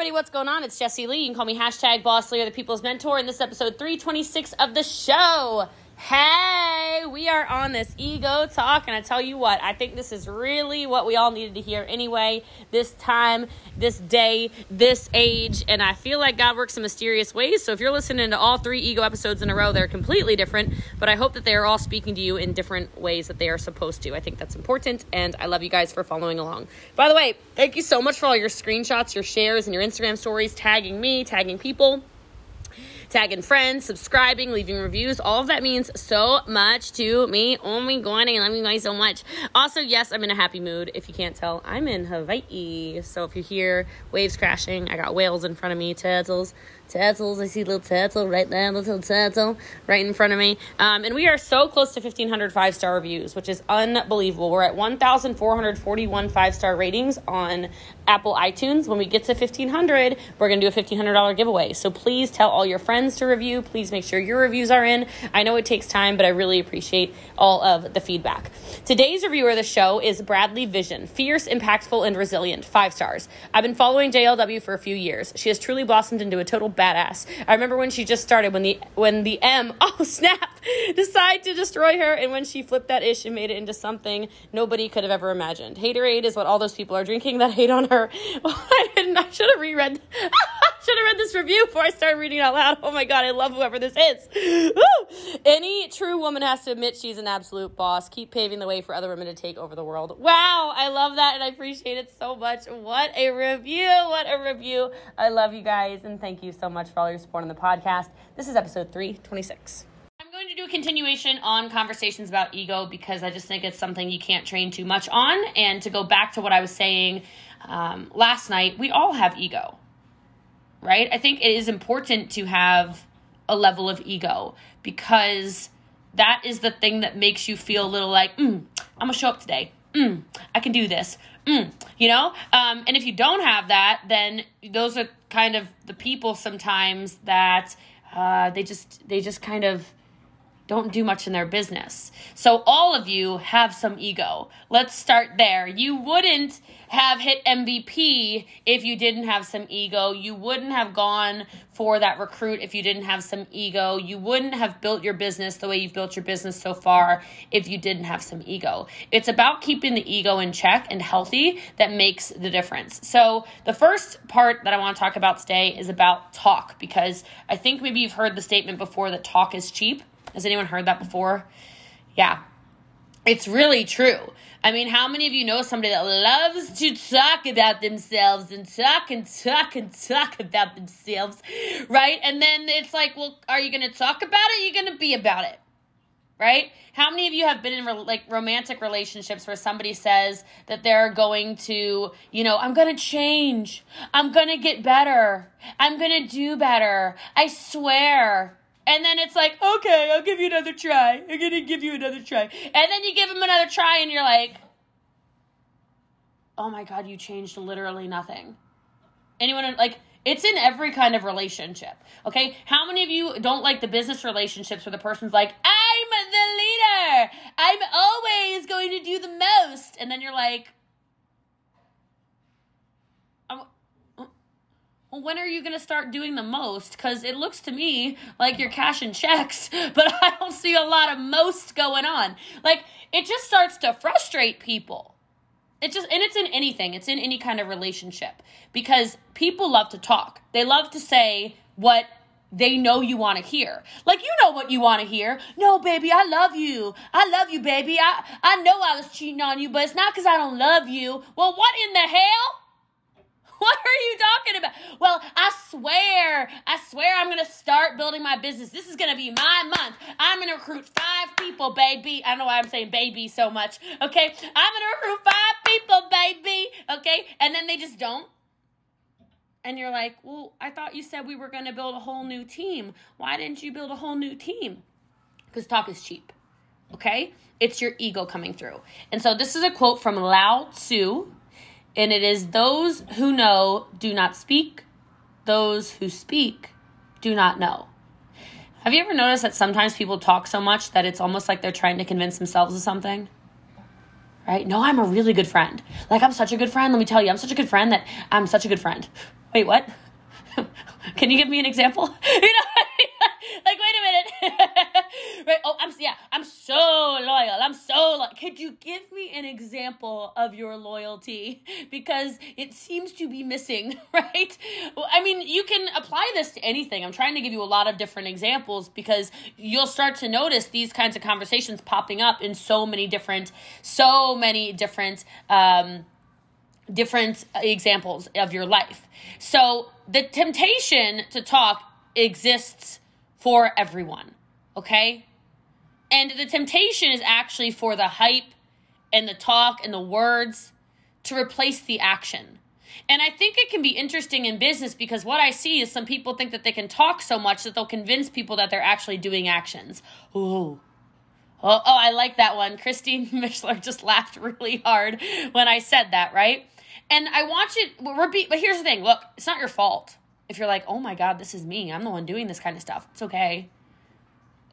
everybody, what's going on? It's Jessie Lee. You can call me hashtag Boss Lee or the People's Mentor. In this episode 326 of the show, Hey, we are on this ego talk, and I tell you what, I think this is really what we all needed to hear anyway, this time, this day, this age, and I feel like God works in mysterious ways. So if you're listening to all three ego episodes in a row, they're completely different, but I hope that they are all speaking to you in different ways that they are supposed to. I think that's important, and I love you guys for following along. By the way, thank you so much for all your screenshots, your shares, and your Instagram stories, tagging me, tagging people tagging friends, subscribing, leaving reviews. All of that means so much to me. Oh my god, I love you guys so much. Also, yes, I'm in a happy mood. If you can't tell, I'm in Hawaii. So if you hear waves crashing, I got whales in front of me, turtles turtles. I see little turtle right there, little turtle right in front of me. Um, and we are so close to 1,500 five star reviews, which is unbelievable. We're at 1,441 five star ratings on Apple iTunes. When we get to 1,500, we're going to do a $1,500 giveaway. So please tell all your friends to review. Please make sure your reviews are in. I know it takes time, but I really appreciate all of the feedback. Today's reviewer of the show is Bradley Vision, fierce, impactful, and resilient. Five stars. I've been following JLW for a few years. She has truly blossomed into a total badass. I remember when she just started when the when the M oh snap decided to destroy her and when she flipped that ish and made it into something nobody could have ever imagined. Haterade is what all those people are drinking that hate on her. I I should have reread should have read this review before I started reading out loud. Oh my god, I love whoever this is. Woo! Any true woman has to admit she's an absolute boss. Keep paving the way for other women to take over the world. Wow, I love that and I appreciate it so much. What a review! What a review! I love you guys and thank you so much for all your support on the podcast. This is episode 326. I'm going to do a continuation on conversations about ego because I just think it's something you can't train too much on. And to go back to what I was saying um, last night, we all have ego, right? I think it is important to have a level of ego because that is the thing that makes you feel a little like, mm, I'm gonna show up today. Mm, I can do this. Mm, you know? Um, and if you don't have that, then those are kind of the people sometimes that uh, they just they just kind of don't do much in their business. So all of you have some ego. Let's start there. You wouldn't have hit MVP if you didn't have some ego. You wouldn't have gone for that recruit if you didn't have some ego. You wouldn't have built your business the way you've built your business so far if you didn't have some ego. It's about keeping the ego in check and healthy that makes the difference. So, the first part that I want to talk about today is about talk because I think maybe you've heard the statement before that talk is cheap. Has anyone heard that before? Yeah. It's really true. I mean, how many of you know somebody that loves to talk about themselves and talk and talk and talk about themselves, right? And then it's like, well, are you going to talk about it? Are you going to be about it? Right? How many of you have been in like romantic relationships where somebody says that they're going to, you know, I'm going to change. I'm going to get better. I'm going to do better. I swear. And then it's like, okay, I'll give you another try. I'm to give you another try. And then you give him another try and you're like, oh my God, you changed literally nothing. Anyone, like, it's in every kind of relationship. Okay? How many of you don't like the business relationships where the person's like, I'm the leader. I'm always going to do the most. And then you're like, when are you going to start doing the most? Because it looks to me like you're cashing checks, but I don't see a lot of most going on. Like, it just starts to frustrate people. It just, and it's in anything, it's in any kind of relationship because people love to talk. They love to say what they know you want to hear. Like, you know what you want to hear. No, baby, I love you. I love you, baby. I, I know I was cheating on you, but it's not because I don't love you. Well, what in the hell? What are you talking about? Well, I swear, I swear I'm going to start building my business. This is going to be my month. I'm going to recruit five people, baby. I don't know why I'm saying baby so much. Okay. I'm going to recruit five people, baby. Okay. And then they just don't. And you're like, well, I thought you said we were going to build a whole new team. Why didn't you build a whole new team? Because talk is cheap. Okay? It's your ego coming through. And so this is a quote from Lao Tzu and it is those who know do not speak, those who speak do not know. Have you ever noticed that sometimes people talk so much that it's almost like they're trying to convince themselves of something? Right? No, I'm a really good friend. Like, I'm such a good friend. Let me tell you, I'm such a good friend that I'm such a good friend. Wait, what? Can you give me an example? you know, like, wait a minute. Right? Oh, I'm yeah, I'm so loyal. I'm so like. Could you give me an example of your loyalty? Because it seems to be missing, right? Well, I mean, you can apply this to anything. I'm trying to give you a lot of different examples because you'll start to notice these kinds of conversations popping up in so many different, so many different. Um, different examples of your life. So the temptation to talk exists for everyone, okay? And the temptation is actually for the hype and the talk and the words to replace the action. And I think it can be interesting in business because what I see is some people think that they can talk so much that they'll convince people that they're actually doing actions. Ooh. Oh, oh, I like that one. Christine Mishler just laughed really hard when I said that, right? And I want you, be, but here's the thing look, it's not your fault if you're like, oh my God, this is me. I'm the one doing this kind of stuff. It's okay.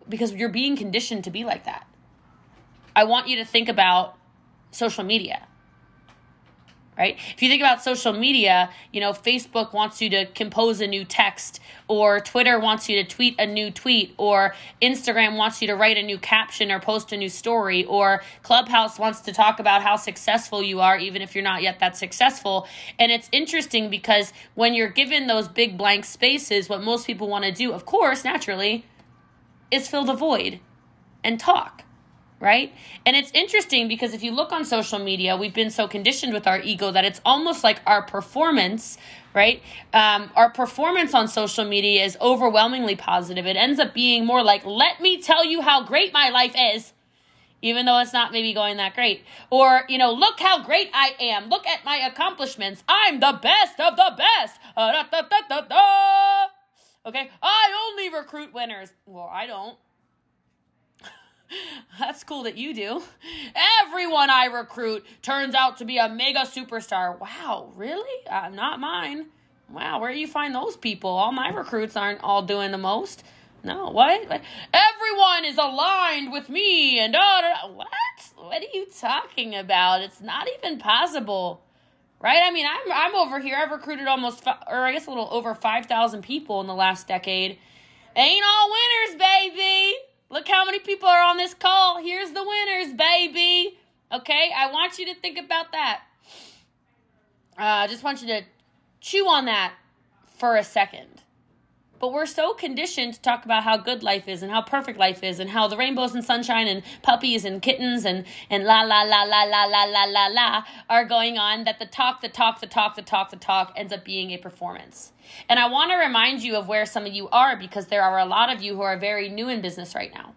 Because you're being conditioned to be like that. I want you to think about social media right? If you think about social media, you know, Facebook wants you to compose a new text, or Twitter wants you to tweet a new tweet, or Instagram wants you to write a new caption or post a new story, or Clubhouse wants to talk about how successful you are, even if you're not yet that successful. And it's interesting because when you're given those big blank spaces, what most people want to do, of course, naturally, is fill the void and talk right? And it's interesting because if you look on social media, we've been so conditioned with our ego that it's almost like our performance, right? Um, our performance on social media is overwhelmingly positive. It ends up being more like, let me tell you how great my life is. Even though it's not maybe going that great. Or, you know, look how great I am. Look at my accomplishments. I'm the best of the best. Uh, da, da, da, okay? I only recruit winners. Well, I don't. That's cool that you do. Everyone I recruit turns out to be a mega superstar. Wow, really? Uh, not mine. Wow, where do you find those people? All my recruits aren't all doing the most. No, what? Everyone is aligned with me and uh, what? What are you talking about? It's not even possible. Right? I mean, I'm I'm over here. I've recruited almost or I guess a little over 5,000 people in the last decade. Ain't all winners, baby. Look how many people are on this call. Here's the winners, baby. Okay, I want you to think about that. Uh, I just want you to chew on that for a second. But we're so conditioned to talk about how good life is and how perfect life is and how the rainbows and sunshine and puppies and kittens and, and la la la la la la la la la are going on that the talk, the talk, the talk, the talk, the talk ends up being a performance. And I want to remind you of where some of you are because there are a lot of you who are very new in business right now.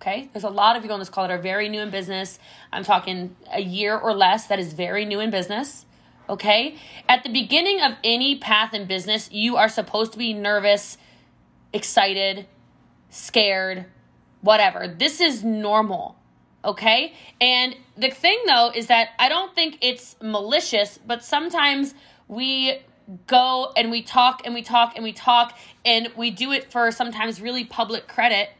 Okay, there's a lot of you on this call that are very new in business. I'm talking a year or less that is very new in business. Okay, at the beginning of any path in business, you are supposed to be nervous, excited, scared, whatever. This is normal. Okay, and the thing though is that I don't think it's malicious, but sometimes we go and we talk and we talk and we talk and we do it for sometimes really public credit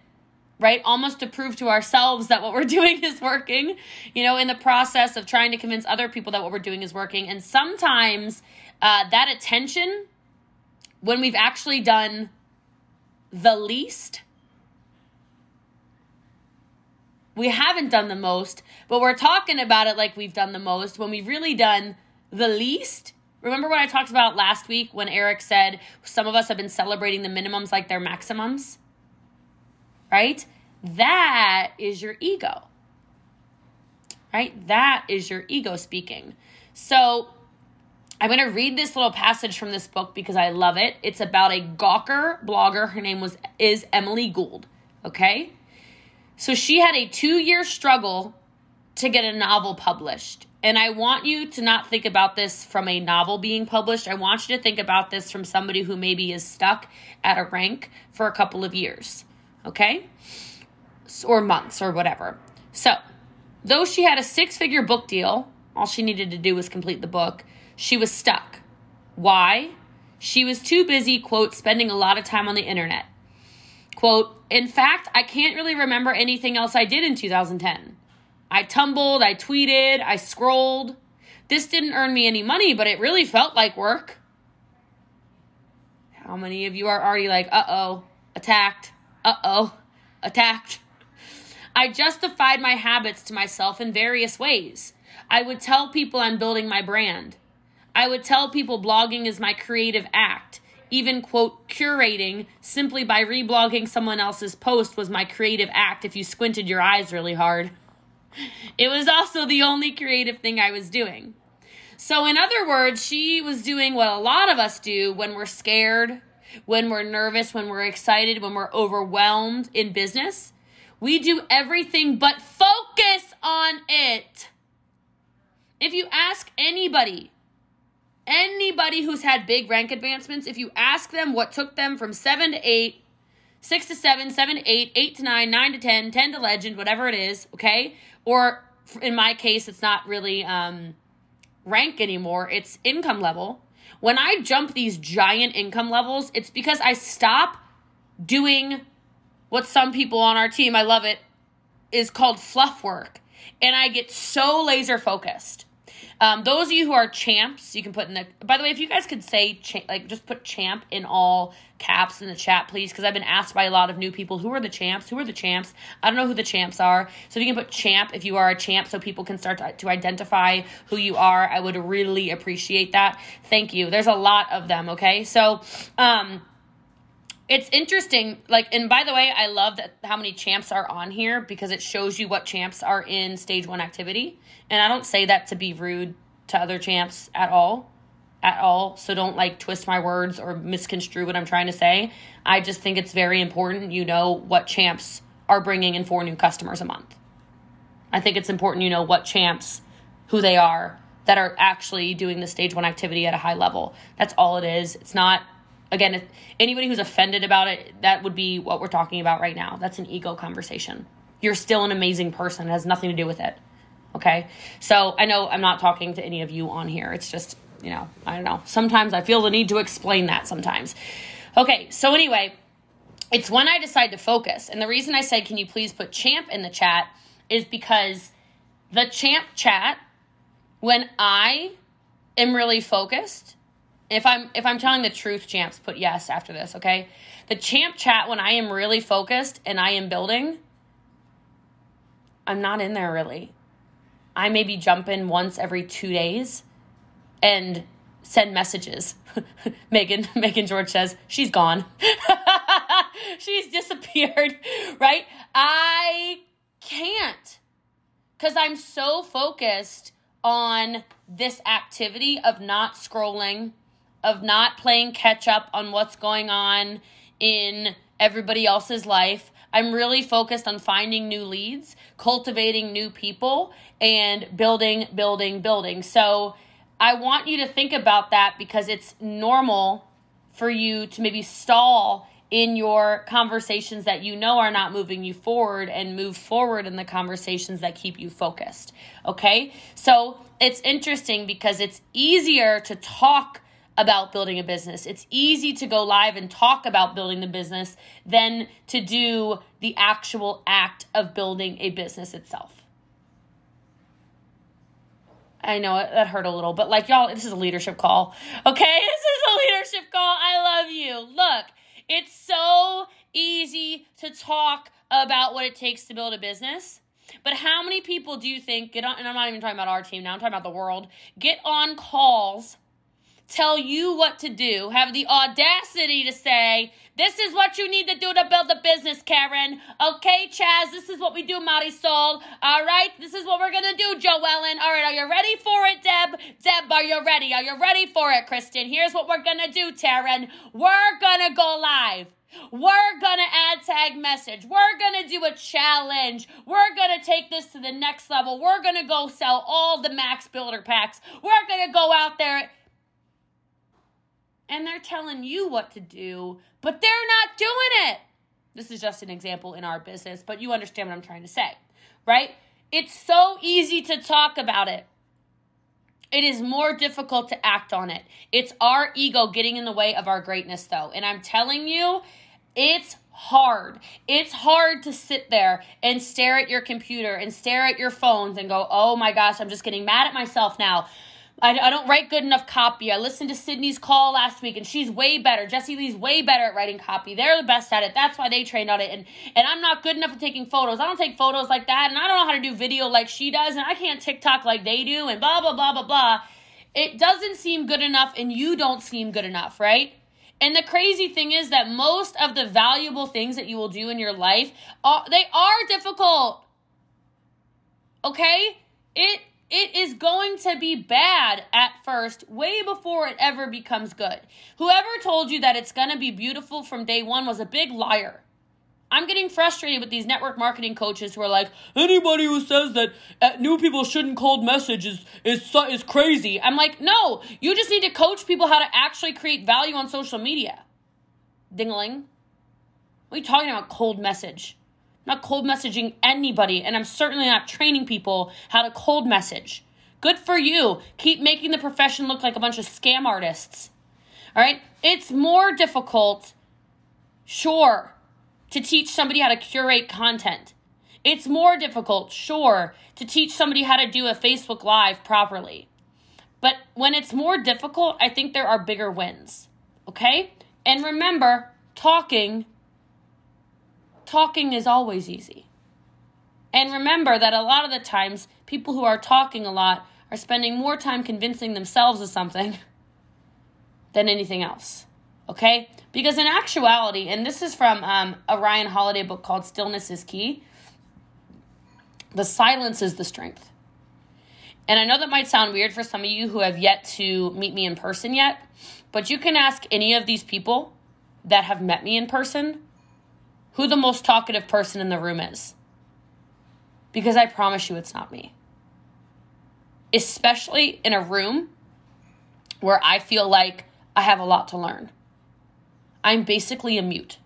right? Almost to prove to ourselves that what we're doing is working, you know, in the process of trying to convince other people that what we're doing is working. And sometimes uh, that attention, when we've actually done the least, we haven't done the most, but we're talking about it like we've done the most when we've really done the least Remember what I talked about last week when Eric said some of us have been celebrating the minimums like they're maximums? Right? That is your ego. Right? That is your ego speaking. So I'm going to read this little passage from this book because I love it. It's about a Gawker blogger. Her name was is Emily Gould. Okay? So she had a 2-year struggle to get a novel published. And I want you to not think about this from a novel being published. I want you to think about this from somebody who maybe is stuck at a rank for a couple of years, okay? Or months or whatever. So, though she had a six figure book deal, all she needed to do was complete the book, she was stuck. Why? She was too busy, quote, spending a lot of time on the internet. Quote, in fact, I can't really remember anything else I did in 2010. I tumbled, I tweeted, I scrolled. This didn't earn me any money, but it really felt like work. How many of you are already like, uh oh, attacked? Uh oh, attacked. I justified my habits to myself in various ways. I would tell people I'm building my brand. I would tell people blogging is my creative act. Even, quote, curating simply by reblogging someone else's post was my creative act if you squinted your eyes really hard. It was also the only creative thing I was doing. So, in other words, she was doing what a lot of us do when we're scared, when we're nervous, when we're excited, when we're overwhelmed in business. We do everything but focus on it. If you ask anybody, anybody who's had big rank advancements, if you ask them what took them from seven to eight, six to seven, seven to eight, eight to nine, nine to ten, ten to legend, whatever it is, okay? Or in my case, it's not really um, rank anymore, it's income level. When I jump these giant income levels, it's because I stop doing what some people on our team, I love it, is called fluff work. And I get so laser focused. Um, those of you who are champs, you can put in the. By the way, if you guys could say cha- like just put champ in all caps in the chat, please, because I've been asked by a lot of new people who are the champs. Who are the champs? I don't know who the champs are. So if you can put champ if you are a champ, so people can start to, to identify who you are. I would really appreciate that. Thank you. There's a lot of them. Okay, so um it's interesting like and by the way i love that how many champs are on here because it shows you what champs are in stage one activity. And i don't say that to be rude to other champs at all at all. So don't like twist my words or misconstrue what i'm trying to say. I just think it's very important you know what champs are bringing in four new customers a month. I think it's important you know what champs who they are that are actually doing the stage one activity at a high level. That's all it is. It's not again, if anybody who's offended about it, that would be what we're talking about right now. That's an ego conversation. You're still an amazing person. It has nothing to do with it. Okay? So I know I'm not talking to any of you on here. It's just, you know, I don't know. Sometimes I feel the need to explain that sometimes. Okay, so anyway, it's when I decide to focus. And the reason I said, can you please put champ in the chat is because the champ chat, when I am really focused, if I'm if I'm telling the truth, champs, put yes after this, okay? The champ chat when I am really focused and I am building, I'm not in there really. I maybe jump in once every two days and send messages. Megan Megan George says she's gone. she's disappeared, right? I can't because I'm so focused on this activity of not scrolling of not playing catch up on what's going on in everybody else's life. I'm really focused on finding new leads, cultivating new people, and building, building, building. So I want you to think about that because it's normal for you to maybe stall in your conversations that you know are not moving you forward and move forward in the conversations that keep you focused. Okay? So it's interesting because it's easier to talk about building a business. It's easy to go live and talk about building the business than to do the actual act of building a business itself. I know that hurt a little, but like y'all, this is a leadership call. Okay, this is a leadership call. I love you. Look, it's so easy to talk about what it takes to build a business. But how many people do you think get on, and I'm not even talking about our team now, I'm talking about the world, get on calls tell you what to do, have the audacity to say, this is what you need to do to build a business, Karen. Okay, Chaz, this is what we do, Marisol. All right, this is what we're gonna do, Joellen. All right, are you ready for it, Deb? Deb, are you ready? Are you ready for it, Kristen? Here's what we're gonna do, Taryn. We're gonna go live. We're gonna add tag message. We're gonna do a challenge. We're gonna take this to the next level. We're gonna go sell all the max builder packs. We're gonna go out there and they're telling you what to do, but they're not doing it. This is just an example in our business, but you understand what I'm trying to say, right? It's so easy to talk about it. It is more difficult to act on it. It's our ego getting in the way of our greatness, though. And I'm telling you, it's hard. It's hard to sit there and stare at your computer and stare at your phones and go, oh my gosh, I'm just getting mad at myself now I, I don't write good enough copy. I listened to Sydney's call last week and she's way better. Jessie Lee's way better at writing copy. They're the best at it. That's why they trained on it. And and I'm not good enough at taking photos. I don't take photos like that. And I don't know how to do video like she does. And I can't TikTok like they do. And blah, blah, blah, blah, blah. It doesn't seem good enough and you don't seem good enough, right? And the crazy thing is that most of the valuable things that you will do in your life, are, they are difficult. Okay? It it is going to be bad at first, way before it ever becomes good. Whoever told you that it's going to be beautiful from day one was a big liar. I'm getting frustrated with these network marketing coaches who are like, anybody who says that uh, new people shouldn't cold message is, is, is crazy. I'm like, no, you just need to coach people how to actually create value on social media. Dingling. What are you talking about, cold message? Not cold messaging anybody, and I'm certainly not training people how to cold message. Good for you. Keep making the profession look like a bunch of scam artists. All right? It's more difficult, sure, to teach somebody how to curate content. It's more difficult, sure, to teach somebody how to do a Facebook Live properly. But when it's more difficult, I think there are bigger wins. Okay? And remember, talking talking is always easy. And remember that a lot of the times, people who are talking a lot are spending more time convincing themselves of something than anything else. Okay? Because in actuality, and this is from um, a Ryan Holiday book called Stillness is Key, the silence is the strength. And I know that might sound weird for some of you who have yet to meet me in person yet, but you can ask any of these people that have met me in person who the most talkative person in the room is. Because I promise you it's not me. Especially in a room where I feel like I have a lot to learn. I'm basically a mute.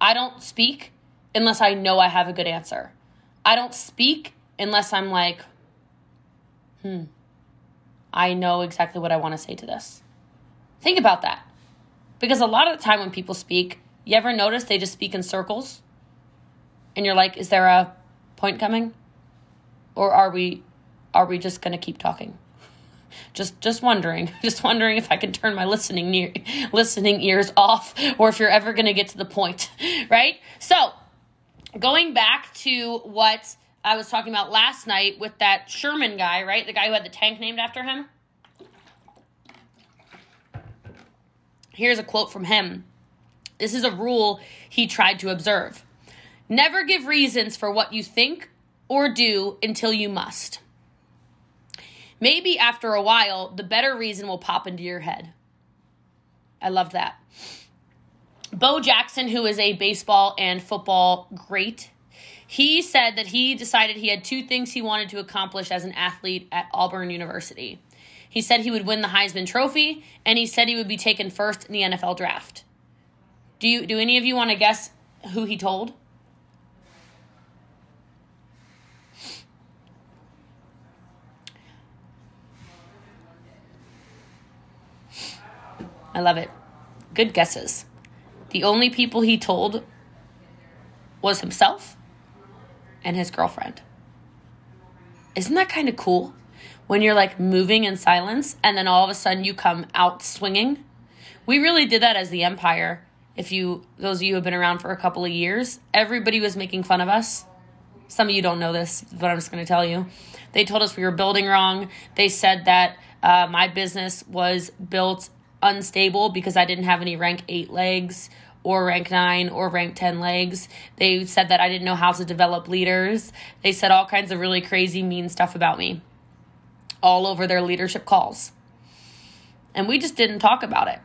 I don't speak unless I know I have a good answer. I don't speak unless I'm like, hmm, I know exactly what I want to say to this. Think about that. Because a lot of the time when people speak, you ever notice they just speak in circles? And you're like, is there a point coming? Or are we are we just going to keep talking? Just just wondering. Just wondering if I can turn my listening near, listening ears off or if you're ever going to get to the point, right? So, going back to what I was talking about last night with that Sherman guy, right? The guy who had the tank named after him. Here's a quote from him. This is a rule he tried to observe. Never give reasons for what you think or do until you must. Maybe after a while, the better reason will pop into your head. I love that. Bo Jackson, who is a baseball and football great, he said that he decided he had two things he wanted to accomplish as an athlete at Auburn University. He said he would win the Heisman Trophy, and he said he would be taken first in the NFL draft. Do you do any of you want to guess who he told? I love it. Good guesses. The only people he told was himself and his girlfriend. Isn't that kind of cool? When you're like moving in silence and then all of a sudden you come out swinging. We really did that as the Empire if you those of you who have been around for a couple of years, everybody was making fun of us. Some of you don't know this, but I'm just going to tell you. They told us we were building wrong. They said that uh, my business was built unstable because I didn't have any rank eight legs or rank nine or rank 10 legs. They said that I didn't know how to develop leaders. They said all kinds of really crazy, mean stuff about me all over their leadership calls. And we just didn't talk about it.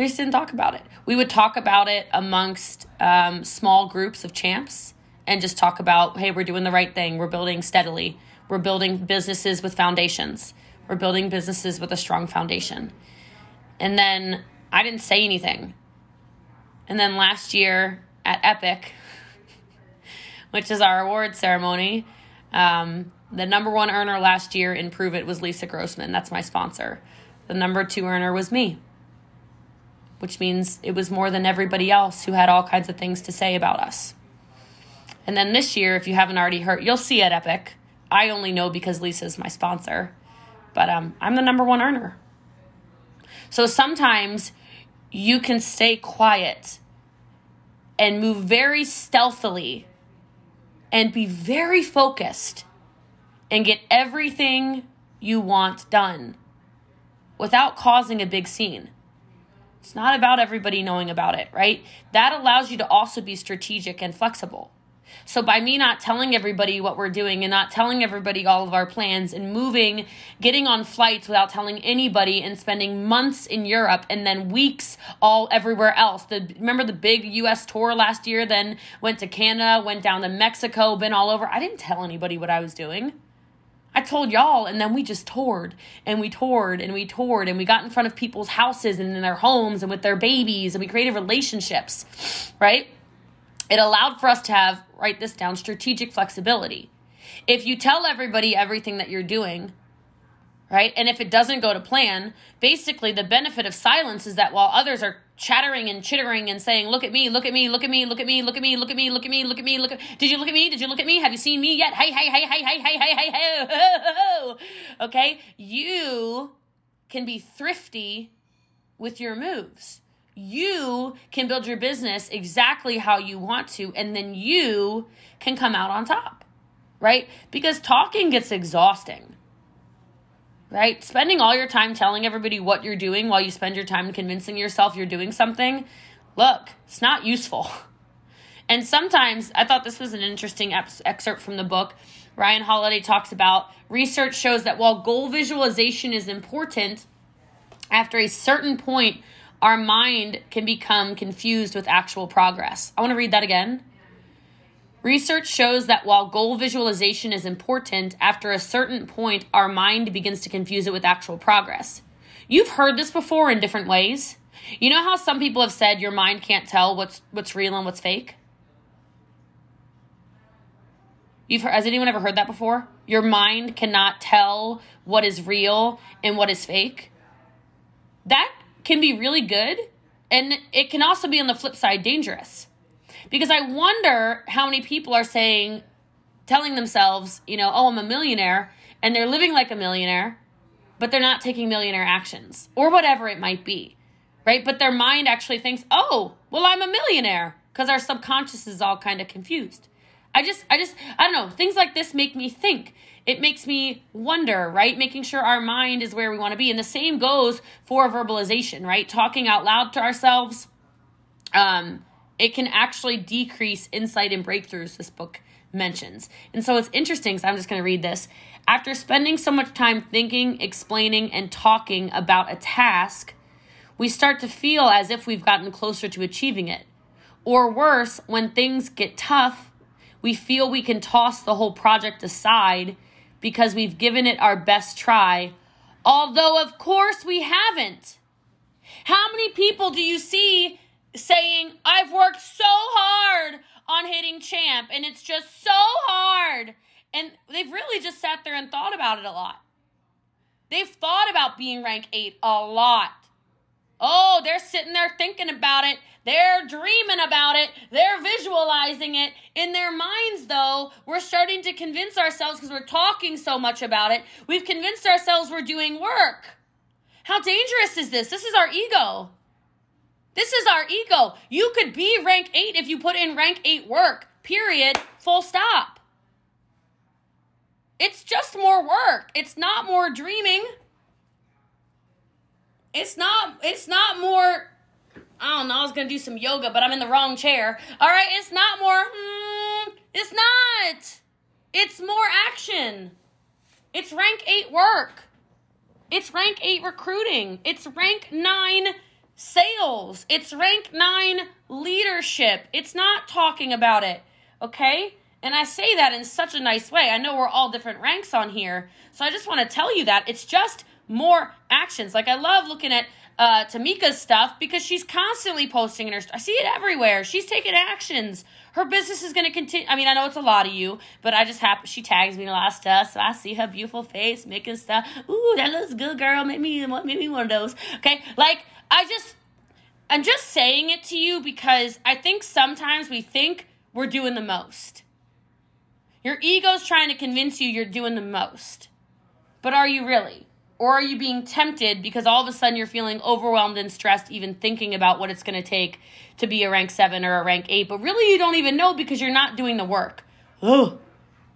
We just didn't talk about it. We would talk about it amongst um, small groups of champs and just talk about, hey, we're doing the right thing. We're building steadily. We're building businesses with foundations. We're building businesses with a strong foundation. And then I didn't say anything. And then last year at Epic, which is our award ceremony, um, the number one earner last year in Pruvit was Lisa Grossman. That's my sponsor. The number two earner was me which means it was more than everybody else who had all kinds of things to say about us. And then this year, if you haven't already heard, you'll see at Epic. I only know because Lisa's my sponsor, but um, I'm the number one earner. So sometimes you can stay quiet and move very stealthily and be very focused and get everything you want done without causing a big scene. It's not about everybody knowing about it, right? That allows you to also be strategic and flexible. So by me not telling everybody what we're doing and not telling everybody all of our plans and moving, getting on flights without telling anybody and spending months in Europe and then weeks all everywhere else. The remember the big US tour last year, then went to Canada, went down to Mexico, been all over. I didn't tell anybody what I was doing. I told y'all, and then we just toured and we toured and we toured and we got in front of people's houses and in their homes and with their babies and we created relationships, right? It allowed for us to have, write this down, strategic flexibility. If you tell everybody everything that you're doing, right, and if it doesn't go to plan, basically the benefit of silence is that while others are chattering and chittering and saying, "Look at me, look at me, look at me, look at me, look at me, look at me, look at me, look at me, look at Did you look at me? Did you look at me? Have you seen me yet? Hey, hey, hey, hey, hey, hey, hey, hey, hey. Okay? You can be thrifty with your moves you can build your business exactly how you want to, and then you can come out on top, right? Because talking gets exhausting, right? Spending all your time telling everybody what you're doing while you spend your time convincing yourself you're doing something, look, it's not useful. And sometimes I thought this was an interesting excerpt from the book. Ryan Holiday talks about research shows that while goal visualization is important, after a certain point, our mind can become confused with actual progress. I want to read that again. Research shows that while goal visualization is important, after a certain point, our mind begins to confuse it with actual progress. You've heard this before in different ways. You know how some people have said your mind can't tell what's what's real and what's fake? You've heard, has anyone ever heard that before? Your mind cannot tell what is real and what is fake. That can be really good and it can also be on the flip side dangerous. Because I wonder how many people are saying telling themselves, you know, oh, I'm a millionaire and they're living like a millionaire, but they're not taking millionaire actions or whatever it might be. Right? But their mind actually thinks, "Oh, well I'm a millionaire." Because our subconscious is all kind of confused. I just, I just, I don't know. Things like this make me think. It makes me wonder, right? Making sure our mind is where we want to be. And the same goes for verbalization, right? Talking out loud to ourselves. Um, it can actually decrease insight and breakthroughs, this book mentions. And so it's interesting, so I'm just going to read this. After spending so much time thinking, explaining, and talking about a task, we start to feel as if we've gotten closer to achieving it. Or worse, when things get tough, we feel we can toss the whole project aside because we've given it our best try, although, of course, we haven't. How many people do you see saying, I've worked so hard on hitting champ and it's just so hard? And they've really just sat there and thought about it a lot. They've thought about being rank eight a lot. Oh, they're sitting there thinking about it. They're dreaming about it. They're visualizing it. In their minds, though, we're starting to convince ourselves because we're talking so much about it. We've convinced ourselves we're doing work. How dangerous is this? This is our ego. This is our ego. You could be rank eight if you put in rank eight work, period, full stop. It's just more work. It's not more dreaming. It's not it's not more I don't know, I was gonna do some yoga, but I'm in the wrong chair. Alright, it's not more hmm, it's not. It's more action. It's rank eight work. It's rank eight recruiting. It's rank nine sales. It's rank nine leadership. It's not talking about it. Okay? And I say that in such a nice way. I know we're all different ranks on here. So I just want to tell you that it's just more actions. Like I love looking at uh, Tamika's stuff because she's constantly posting in her. I see it everywhere. She's taking actions. Her business is going to continue. I mean, I know it's a lot of you, but I just happen she tags me in a lot of stuff, so I see her beautiful face making stuff. Ooh, that looks good, girl. Make me, make me one of those. Okay, like I just, I'm just saying it to you because I think sometimes we think we're doing the most. Your ego's trying to convince you you're doing the most. But are you really? Or are you being tempted because all of a sudden you're feeling overwhelmed and stressed, even thinking about what it's going to take to be a rank seven or a rank eight? But really, you don't even know because you're not doing the work. Ugh.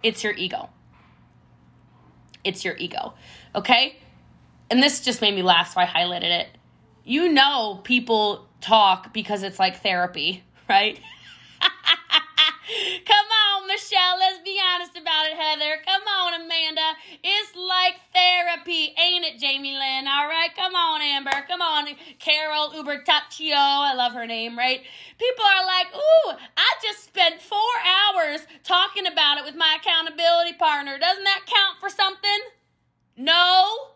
It's your ego. It's your ego. Okay? And this just made me laugh, so I highlighted it. You know, people talk because it's like therapy, right? Come on, Michelle. Let's be honest about it, Heather. Come on, Amanda. It's like therapy, ain't it, Jamie Lynn? All right, come on, Amber. Come on, Carol Uber Ubertaccio. I love her name, right? People are like, ooh, I just spent four hours talking about it with my accountability partner. Doesn't that count for something? No.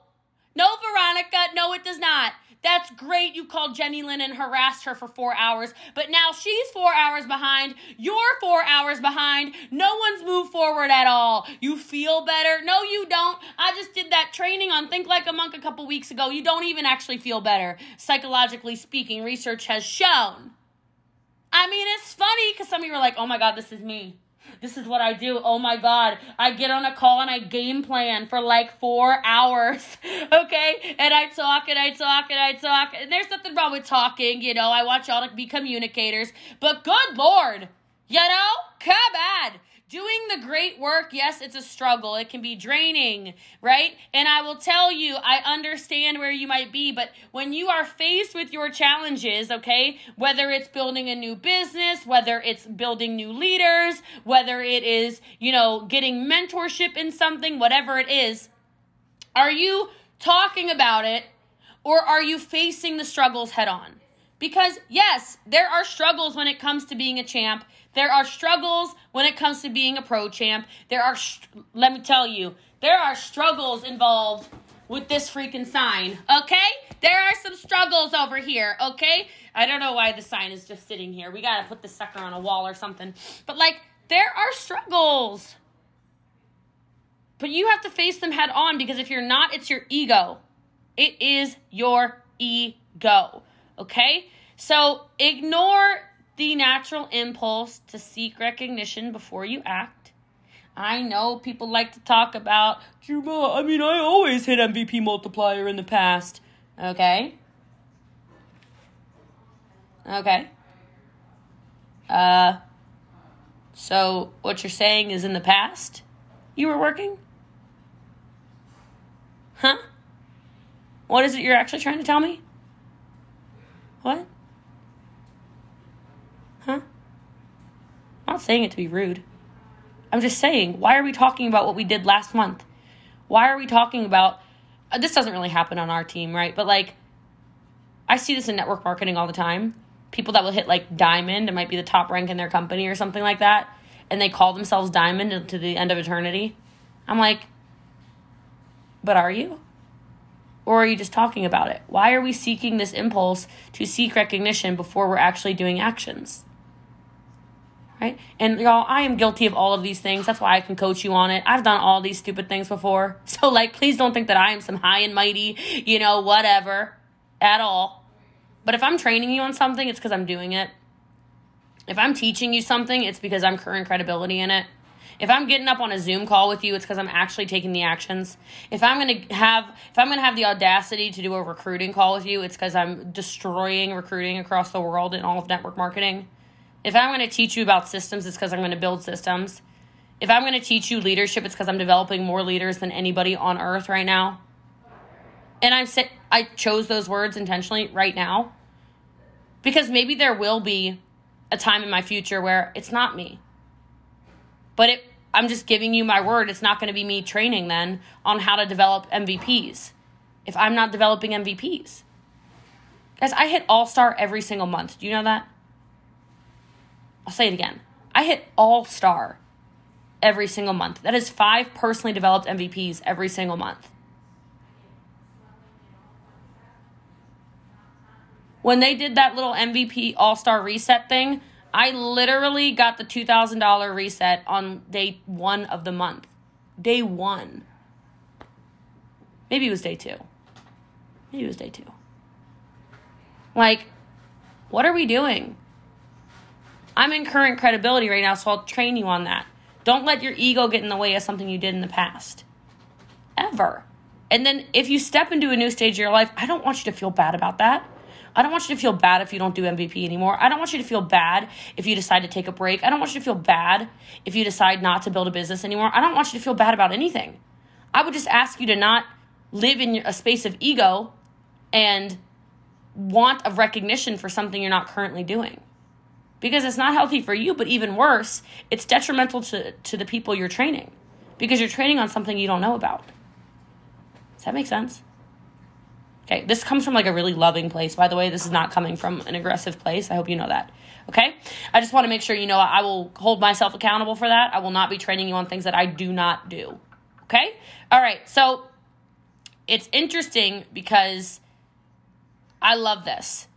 No, Veronica. No, it does not. That's great. You called Jenny Lynn and harassed her for four hours, but now she's four hours behind. You're four hours behind. No one's moved forward at all. You feel better? No, you don't. I just did that training on Think Like a Monk a couple weeks ago. You don't even actually feel better. Psychologically speaking, research has shown. I mean, it's funny because some of you are like, oh my God, this is me. This is what I do. Oh my God. I get on a call and I game plan for like four hours. Okay. And I talk and I talk and I talk. And there's nothing wrong with talking. You know, I want y'all to be communicators. But good Lord, you know, come on. Doing the great work, yes, it's a struggle. It can be draining, right? And I will tell you, I understand where you might be, but when you are faced with your challenges, okay, whether it's building a new business, whether it's building new leaders, whether it is, you know, getting mentorship in something, whatever it is, are you talking about it or are you facing the struggles head on? Because, yes, there are struggles when it comes to being a champ there are struggles when it comes to being a pro champ. There are, let me tell you, there are struggles involved with this freaking sign, okay? There are some struggles over here, okay? I don't know why the sign is just sitting here. We gotta put the sucker on a wall or something. But, like, there are struggles. But you have to face them head on because if you're not, it's your ego. It is your ego, okay? So ignore the natural impulse to seek recognition before you act. I know people like to talk about, I mean, I always hit MVP multiplier in the past. Okay. Okay. Uh, so what you're saying is in the past you were working? Huh? What is it you're actually trying to tell me? What? Huh? I'm not saying it to be rude. I'm just saying, why are we talking about what we did last month? Why are we talking about uh, this doesn't really happen on our team, right? But like I see this in network marketing all the time. People that will hit like diamond, it might be the top rank in their company or something like that, and they call themselves diamond to the end of eternity. I'm like, but are you? Or are you just talking about it? Why are we seeking this impulse to seek recognition before we're actually doing actions? Right? And y'all, I am guilty of all of these things. That's why I can coach you on it. I've done all these stupid things before. So, like, please don't think that I am some high and mighty, you know, whatever at all. But if I'm training you on something, it's because I'm doing it. If I'm teaching you something, it's because I'm current credibility in it. If I'm getting up on a Zoom call with you, it's because I'm actually taking the actions. If I'm gonna have if I'm gonna have the audacity to do a recruiting call with you, it's because I'm destroying recruiting across the world in all of network marketing. If I'm going to teach you about systems, it's because I'm going to build systems. If I'm going to teach you leadership, it's because I'm developing more leaders than anybody on earth right now. And I'm I chose those words intentionally right now because maybe there will be a time in my future where it's not me. But it I'm just giving you my word. It's not going to be me training then on how to develop MVPs if I'm not developing MVPs. Guys, I hit all star every single month. Do you know that? I'll say it again. I hit all star every single month. That is five personally developed MVPs every single month. When they did that little MVP all star reset thing, I literally got the $2,000 reset on day one of the month. Day one. Maybe it was day two. Maybe it was day two. Like, what are we doing? I'm in current credibility right now, so I'll train you on that. Don't let your ego get in the way of something you did in the past. Ever. And then if you step into a new stage of your life, I don't want you to feel bad about that. I don't want you to feel bad if you don't do MVP anymore. I don't want you to feel bad if you decide to take a break. I don't want you to feel bad if you decide not to build a business anymore. I don't want you to feel bad about anything. I would just ask you to not live in a space of ego and want of recognition for something you're not currently doing. Because it's not healthy for you, but even worse, it's detrimental to, to the people you're training because you're training on something you don't know about. Does that make sense? Okay, this comes from like a really loving place, by the way. This is not coming from an aggressive place. I hope you know that. Okay? I just want to make sure you know I will hold myself accountable for that. I will not be training you on things that I do not do. Okay? All right, so it's interesting because I love this.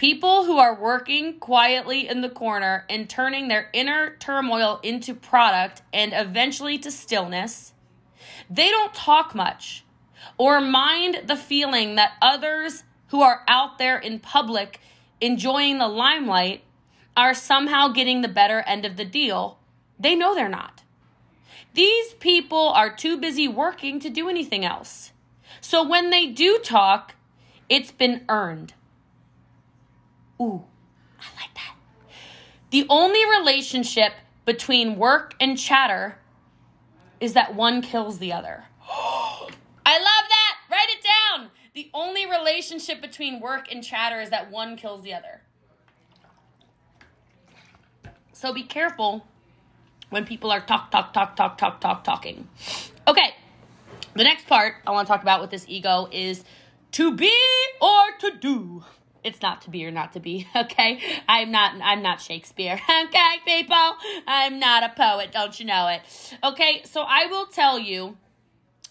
People who are working quietly in the corner and turning their inner turmoil into product and eventually to stillness, they don't talk much or mind the feeling that others who are out there in public enjoying the limelight are somehow getting the better end of the deal, they know they're not. These people are too busy working to do anything else. So when they do talk, it's been earned. Ooh, I like that. The only relationship between work and chatter is that one kills the other. I love that. Write it down. The only relationship between work and chatter is that one kills the other. So be careful when people are talk, talk, talk, talk, talk, talk, talking. Okay, the next part I want to talk about with this ego is to be or to do. It's not to be or not to be, okay? I'm not I'm not Shakespeare. Okay, people? I'm not a poet, don't you know it? Okay, so I will tell you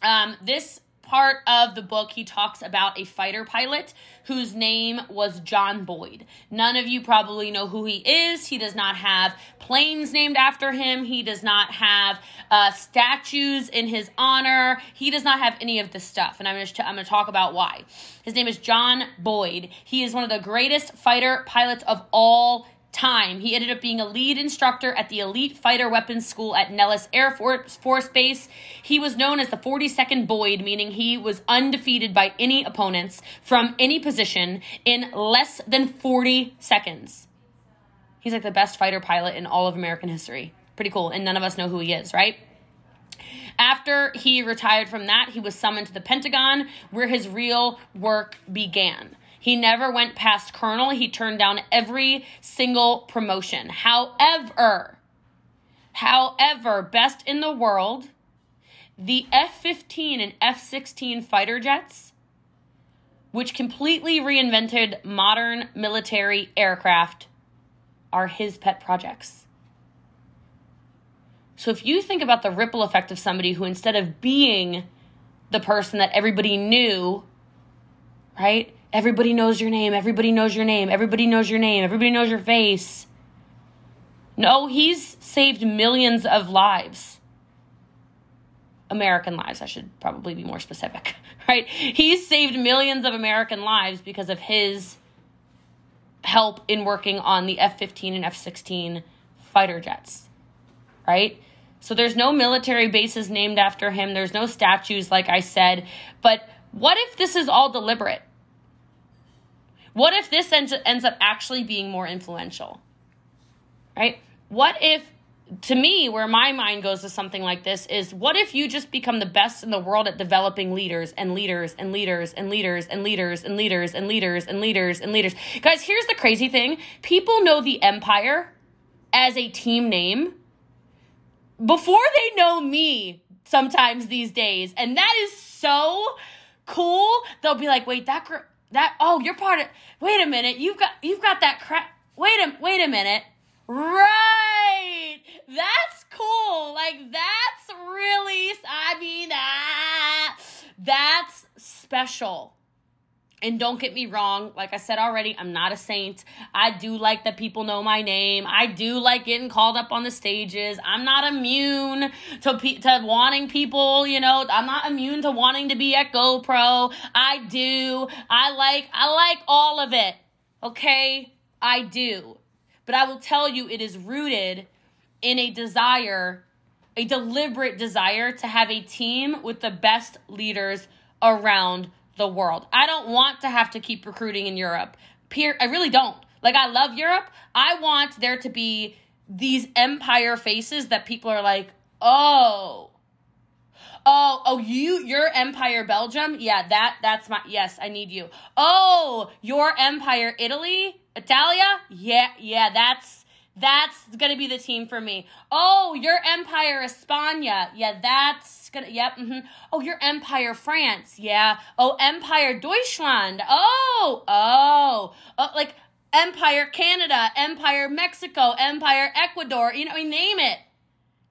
um, this part of the book, he talks about a fighter pilot whose name was John Boyd. None of you probably know who he is. He does not have planes named after him. He does not have uh, statues in his honor. He does not have any of this stuff. And I'm going to I'm going to talk about why. His name is John Boyd. He is one of the greatest fighter pilots of all time. He ended up being a lead instructor at the Elite Fighter Weapons School at Nellis Air Force, Base. He was known as the 40 Second Boyd, meaning he was undefeated by any opponents from any position in less than 40 seconds. He's like the best fighter pilot in all of American history. Pretty cool. And none of us know who he is, right? After he retired from that, he was summoned to the Pentagon, where his real work began. He never went past colonel. He turned down every single promotion. However, however, best in the world, the F 15 and F 16 fighter jets, which completely reinvented modern military aircraft, are his pet projects. So if you think about the ripple effect of somebody who, instead of being the person that everybody knew, right, Everybody knows your name. Everybody knows your name. Everybody knows your name. Everybody knows your face. No, he's saved millions of lives. American lives, I should probably be more specific, right? He's saved millions of American lives because of his help in working on the F 15 and F 16 fighter jets, right? So there's no military bases named after him, there's no statues, like I said. But what if this is all deliberate? What if this ends, ends up actually being more influential? Right? What if, to me, where my mind goes to something like this is what if you just become the best in the world at developing leaders and leaders and leaders and leaders and leaders and leaders and leaders and leaders and leaders? Guys, here's the crazy thing people know the empire as a team name before they know me sometimes these days. And that is so cool. They'll be like, wait, that girl that oh, you're part of. Wait a minute, you've got you've got that crap. Wait a wait a minute. Right, that's cool. Like that's really. I mean, ah, that's special. And don't get me wrong, like I said already, I'm not a saint. I do like that people know my name. I do like getting called up on the stages. I'm not immune to pe- to wanting people, you know, I'm not immune to wanting to be at GoPro. I do. I like I like all of it. Okay? I do. But I will tell you it is rooted in a desire a deliberate desire to have a team with the best leaders around the world. I don't want to have to keep recruiting in Europe. Peer, I really don't. Like I love Europe. I want there to be these empire faces that people are like, "Oh, Oh, oh, you, your Empire Belgium? Yeah, that, that's my, yes, I need you. Oh, your Empire Italy? Italia? Yeah, yeah, that's, that's gonna be the team for me. Oh, your Empire España. Yeah, that's gonna, yep, mm-hmm. Oh, your Empire France. Yeah. Oh, Empire Deutschland. Oh, oh, oh, like Empire Canada, Empire Mexico, Empire Ecuador, you know, name it.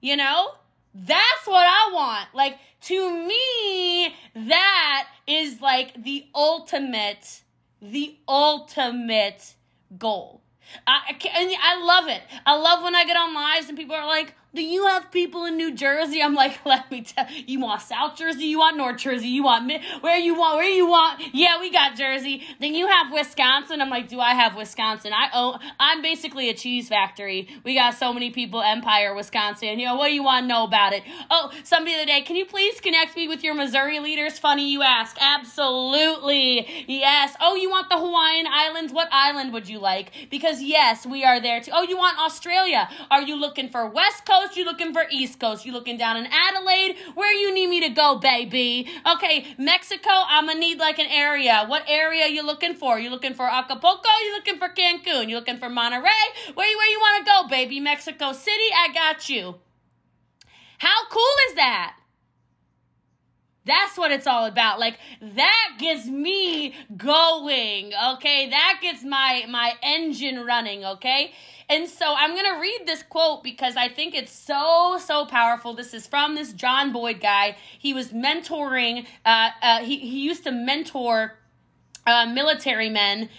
You know? That's what I want. Like, to me, that is like the ultimate, the ultimate goal. I, I, I love it. I love when I get on lives and people are like, do you have people in New Jersey? I'm like, let me tell you, want South Jersey, you want North Jersey, you want where you want, where you want. Yeah, we got Jersey. Then you have Wisconsin. I'm like, do I have Wisconsin? I own, I'm basically a cheese factory. We got so many people, Empire, Wisconsin. You know, what do you want to know about it? Oh, somebody the other day, can you please connect me with your Missouri leaders? Funny you ask. Absolutely. Yes. Oh, you want the Hawaiian Islands? What island would you like? Because yes, we are there too. Oh, you want Australia? Are you looking for West Coast? Coast? You looking for East Coast? you're looking down in Adelaide? Where you need me to go, baby? Okay, Mexico, I'm gonna need like an area. What area you looking for? You looking for Acapulco? You looking for Cancun? You looking for Monterrey? Where you where you want to go, baby? Mexico City, I got you. How cool is that? That's what it's all about. Like that gets me going, okay? That gets my my engine running, okay? And so I'm going to read this quote because I think it's so, so powerful. This is from this John Boyd guy. He was mentoring, uh, uh, he, he used to mentor uh, military men,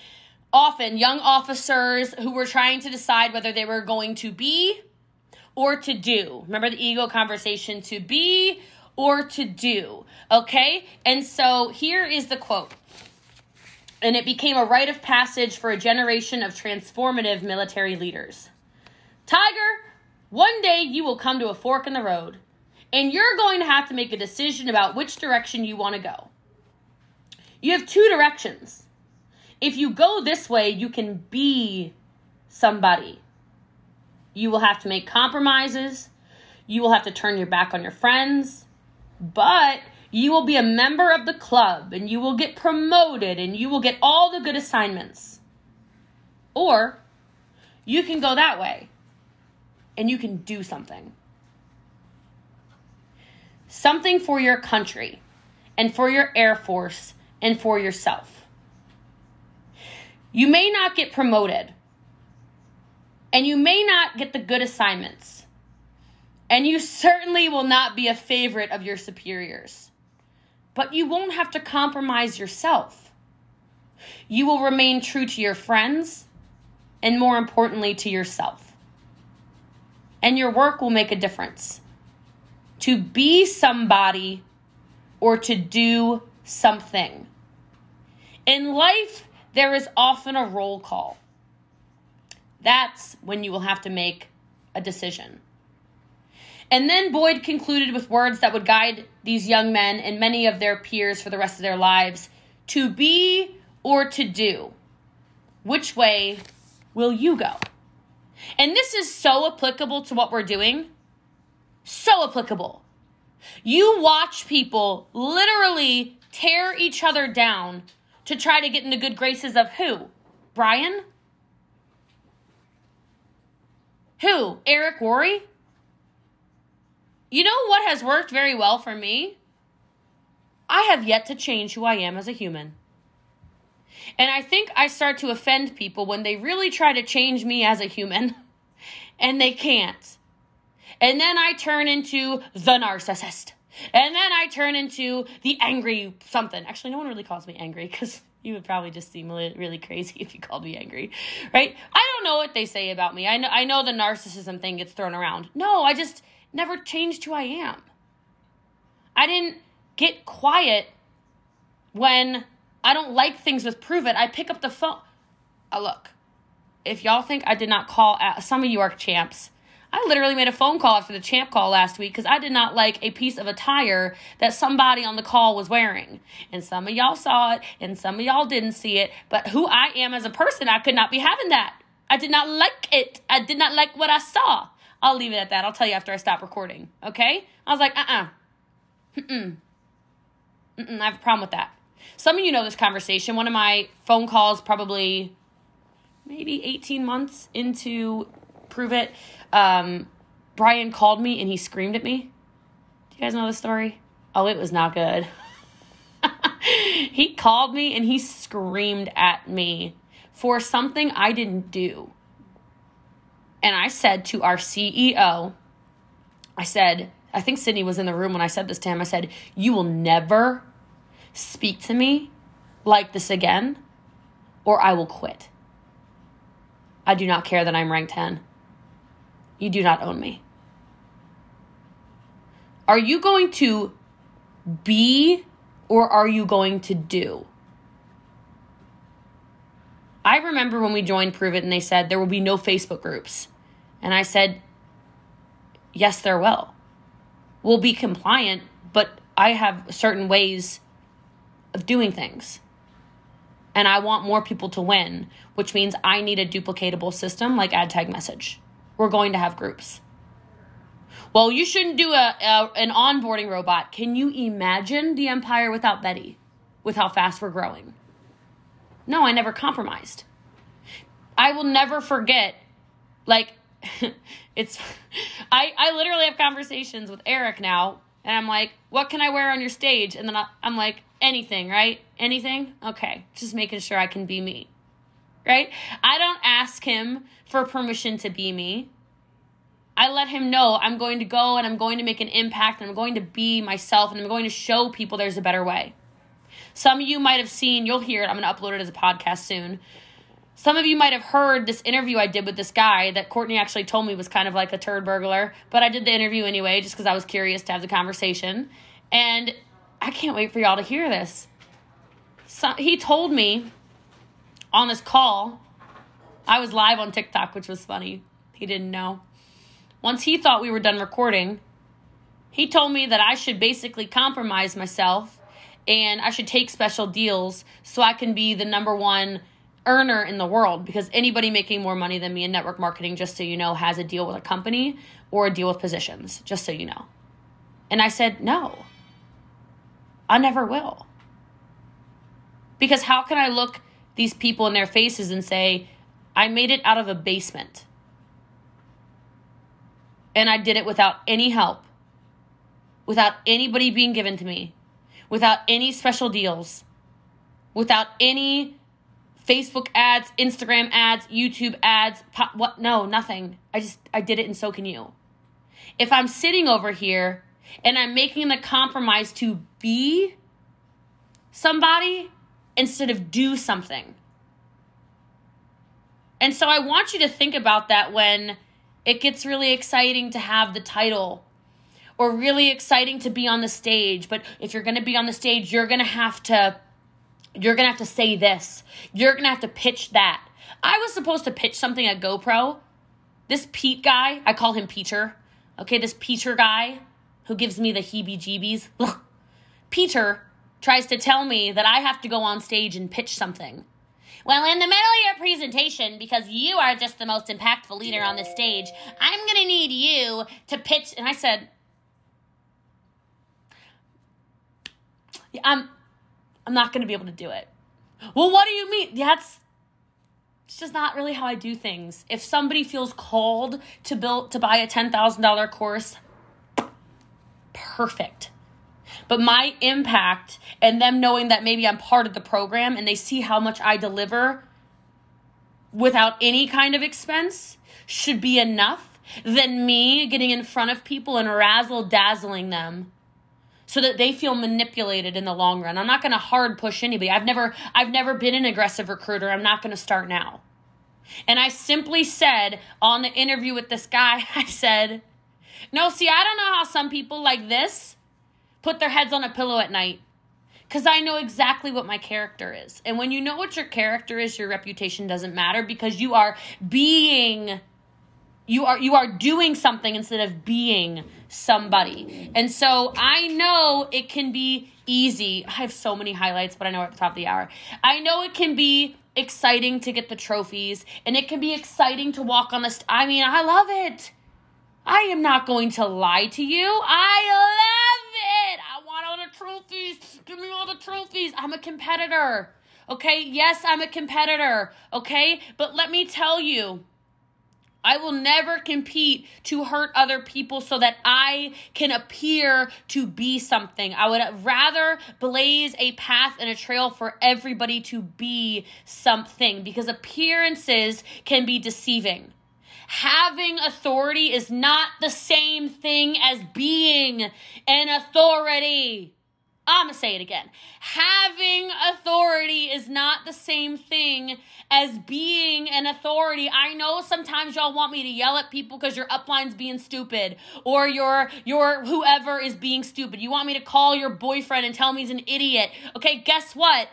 often young officers who were trying to decide whether they were going to be or to do. Remember the ego conversation to be or to do. Okay? And so here is the quote and it became a rite of passage for a generation of transformative military leaders. Tiger, one day you will come to a fork in the road, and you're going to have to make a decision about which direction you want to go. You have two directions. If you go this way, you can be somebody. You will have to make compromises. You will have to turn your back on your friends. But you will be a member of the club and you will get promoted and you will get all the good assignments. Or you can go that way and you can do something. Something for your country and for your Air Force and for yourself. You may not get promoted and you may not get the good assignments. And you certainly will not be a favorite of your superiors but you won't have to compromise yourself. You will remain true to your friends and, more importantly, to yourself. And your work will make a difference. To be somebody or to do something. In life, there is often a roll call. That's when you will have to make a decision. And then Boyd concluded with words that would guide these young men and many of their peers for the rest of their lives to be or to do. Which way will you go? And this is so applicable to what we're doing. So applicable. You watch people literally tear each other down to try to get in the good graces of who? Brian? Who? Eric Worre? You know what has worked very well for me? I have yet to change who I am as a human. And I think I start to offend people when they really try to change me as a human and they can't. And then I turn into the narcissist. And then I turn into the angry something. Actually, no one really calls me angry because you would probably just seem really crazy if you called me angry, right? I don't know what they say about me. I know I know the narcissism thing gets thrown around. No, I just never changed who I am. I didn't get quiet when I don't like things with Pruvit. I pick up the phone. Uh, look, if y'all think I did not call, at, some of you are champs. I literally made a phone call after the champ call last week because I did not like a piece of attire that somebody on the call was wearing. And some of y'all saw it and some of y'all didn't see it. But who I am as a person, I could not be having that. I did not like it. I did not like what I saw. I'll leave it at that. I'll tell you after I stop recording. Okay? I was like, uh uh-uh. uh. Mm-mm. Mm-mm. I have a problem with that. Some of you know this conversation. One of my phone calls, probably maybe 18 months into Pruvit, um, Brian called me and he screamed at me. Do you guys know the story? Oh, it was not good. he called me and he screamed at me for something I didn't do. And I said to our CEO, I said, I think Sydney was in the room when I said this to him. I said, You will never speak to me like this again, or I will quit. I do not care that I'm ranked 10. You do not own me. Are you going to be or are you going to do? I remember when we joined Pruvit and they said there will be no Facebook groups. And I said, yes, there will. We'll be compliant, but I have certain ways of doing things. And I want more people to win, which means I need a duplicatable system like ad tag message. We're going to have groups. Well, you shouldn't do a, a an onboarding robot. Can you imagine the empire without Betty? With how fast we're growing? No, I never compromised. I will never forget like it's I I literally have conversations with Eric now and I'm like, "What can I wear on your stage?" And then I, I'm like, anything, right? Anything? Okay. Just making sure I can be me. Right? I don't ask him for permission to be me. I let him know I'm going to go and I'm going to make an impact and I'm going to be myself and I'm going to show people there's a better way. Some of you might have seen, you'll hear it, I'm going to upload it as a podcast soon. Some of you might have heard this interview I did with this guy that Courtney actually told me was kind of like a turd burglar, but I did the interview anyway just because I was curious to have the conversation. And I can't wait for y'all to hear this. So, he told me on this call, I was live on TikTok, which was funny. He didn't know. Once he thought we were done recording, he told me that I should basically compromise myself and I should take special deals so I can be the number one earner in the world because anybody making more money than me in network marketing, just so you know, has a deal with a company or a deal with positions, just so you know. And I said, no. I never will. Because how can I look these people in their faces and say, I made it out of a basement? And I did it without any help, without anybody being given to me, without any special deals, without any Facebook ads, Instagram ads, YouTube ads, pop, what? No, nothing. I just, I did it and so can you. If I'm sitting over here and I'm making the compromise to be somebody instead of do something. And so I want you to think about that when it gets really exciting to have the title or really exciting to be on the stage. But if you're going to be on the stage, you're going to have to you're going to have to say this. You're going to have to pitch that. I was supposed to pitch something at GoPro. This Pete guy, I call him Peter. Okay, this Peter guy who gives me the heebie jeebies. Peter tries to tell me that I have to go on stage and pitch something. Well, in the middle of your presentation, because you are just the most impactful leader on the stage, I'm going to need you to pitch. And I said, I'm, I'm not going to be able to do it. Well, what do you mean? That's it's just not really how I do things. If somebody feels called to build to buy a $10,000 course, perfect. But my impact and them knowing that maybe I'm part of the program and they see how much I deliver without any kind of expense should be enough than me getting in front of people and razzle dazzling them so that they feel manipulated in the long run. I'm not going to hard push anybody. I've never I've never been an aggressive recruiter. I'm not going to start now. And I simply said on the interview with this guy, I said, no, see, I don't know how some people like this put their heads on a pillow at night because I know exactly what my character is. And when you know what your character is, your reputation doesn't matter because you are being You are you are doing something instead of being somebody. And so I know it can be easy. I have so many highlights, but I know we're at the top of the hour. I know it can be exciting to get the trophies and it can be exciting to walk on the st- I mean, I love it. I am not going to lie to you. I love it. I want all the trophies. Give me all the trophies. I'm a competitor. Okay? Yes, I'm a competitor. Okay? But let me tell you, I will never compete to hurt other people so that I can appear to be something. I would rather blaze a path and a trail for everybody to be something because appearances can be deceiving. Having authority is not the same thing as being an authority. I'm going to say it again. Having authority is not the same thing as being an authority. I know sometimes y'all want me to yell at people because your upline's being stupid or your your whoever is being stupid. You want me to call your boyfriend and tell me he's an idiot. Okay, guess what?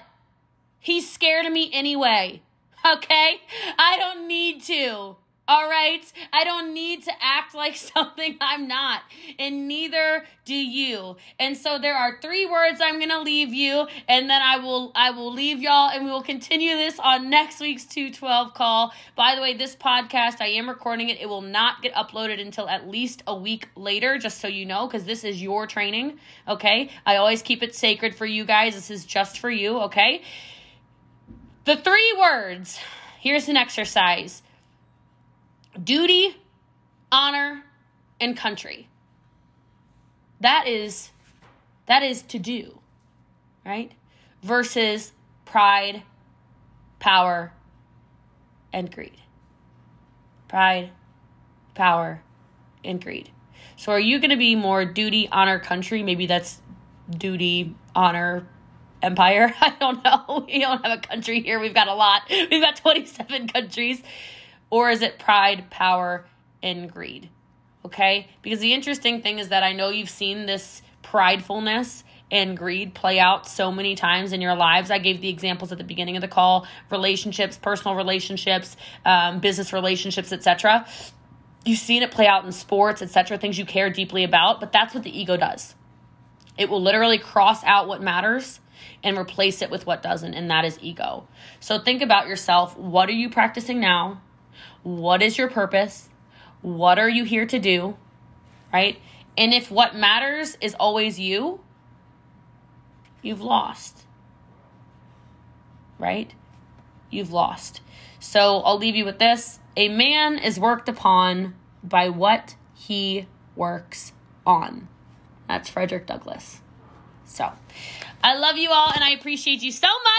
He's scared of me anyway. Okay? I don't need to. All right? I don't need to act like something I'm not, and neither do you. And so there are three words I'm going to leave you, and then I will I will leave y'all and we will continue this on next week's 212 call. By the way, this podcast, I am recording it. It will not get uploaded until at least a week later, just so you know, cuz this is your training, okay? I always keep it sacred for you guys. This is just for you, okay? The three words. Here's an exercise duty, honor, and country. That is that is to do, right? Versus pride, power, and greed. Pride, power, and greed. So are you going to be more duty, honor, country? Maybe that's duty, honor, empire. I don't know. We don't have a country here. We've got a lot. We've got 27 countries. Or is it pride, power, and greed? Okay? Because the interesting thing is that I know you've seen this pridefulness and greed play out so many times in your lives. I gave the examples at the beginning of the call relationships, personal relationships, um, business relationships, etc. You've seen it play out in sports, etc., things you care deeply about, but that's what the ego does. It will literally cross out what matters and replace it with what doesn't, and that is ego. So think about yourself. What are you practicing now? What is your purpose? What are you here to do? Right? And if what matters is always you, you've lost. Right? You've lost. So I'll leave you with this. A man is worked upon by what he works on. That's Frederick Douglass. So I love you all and I appreciate you so much.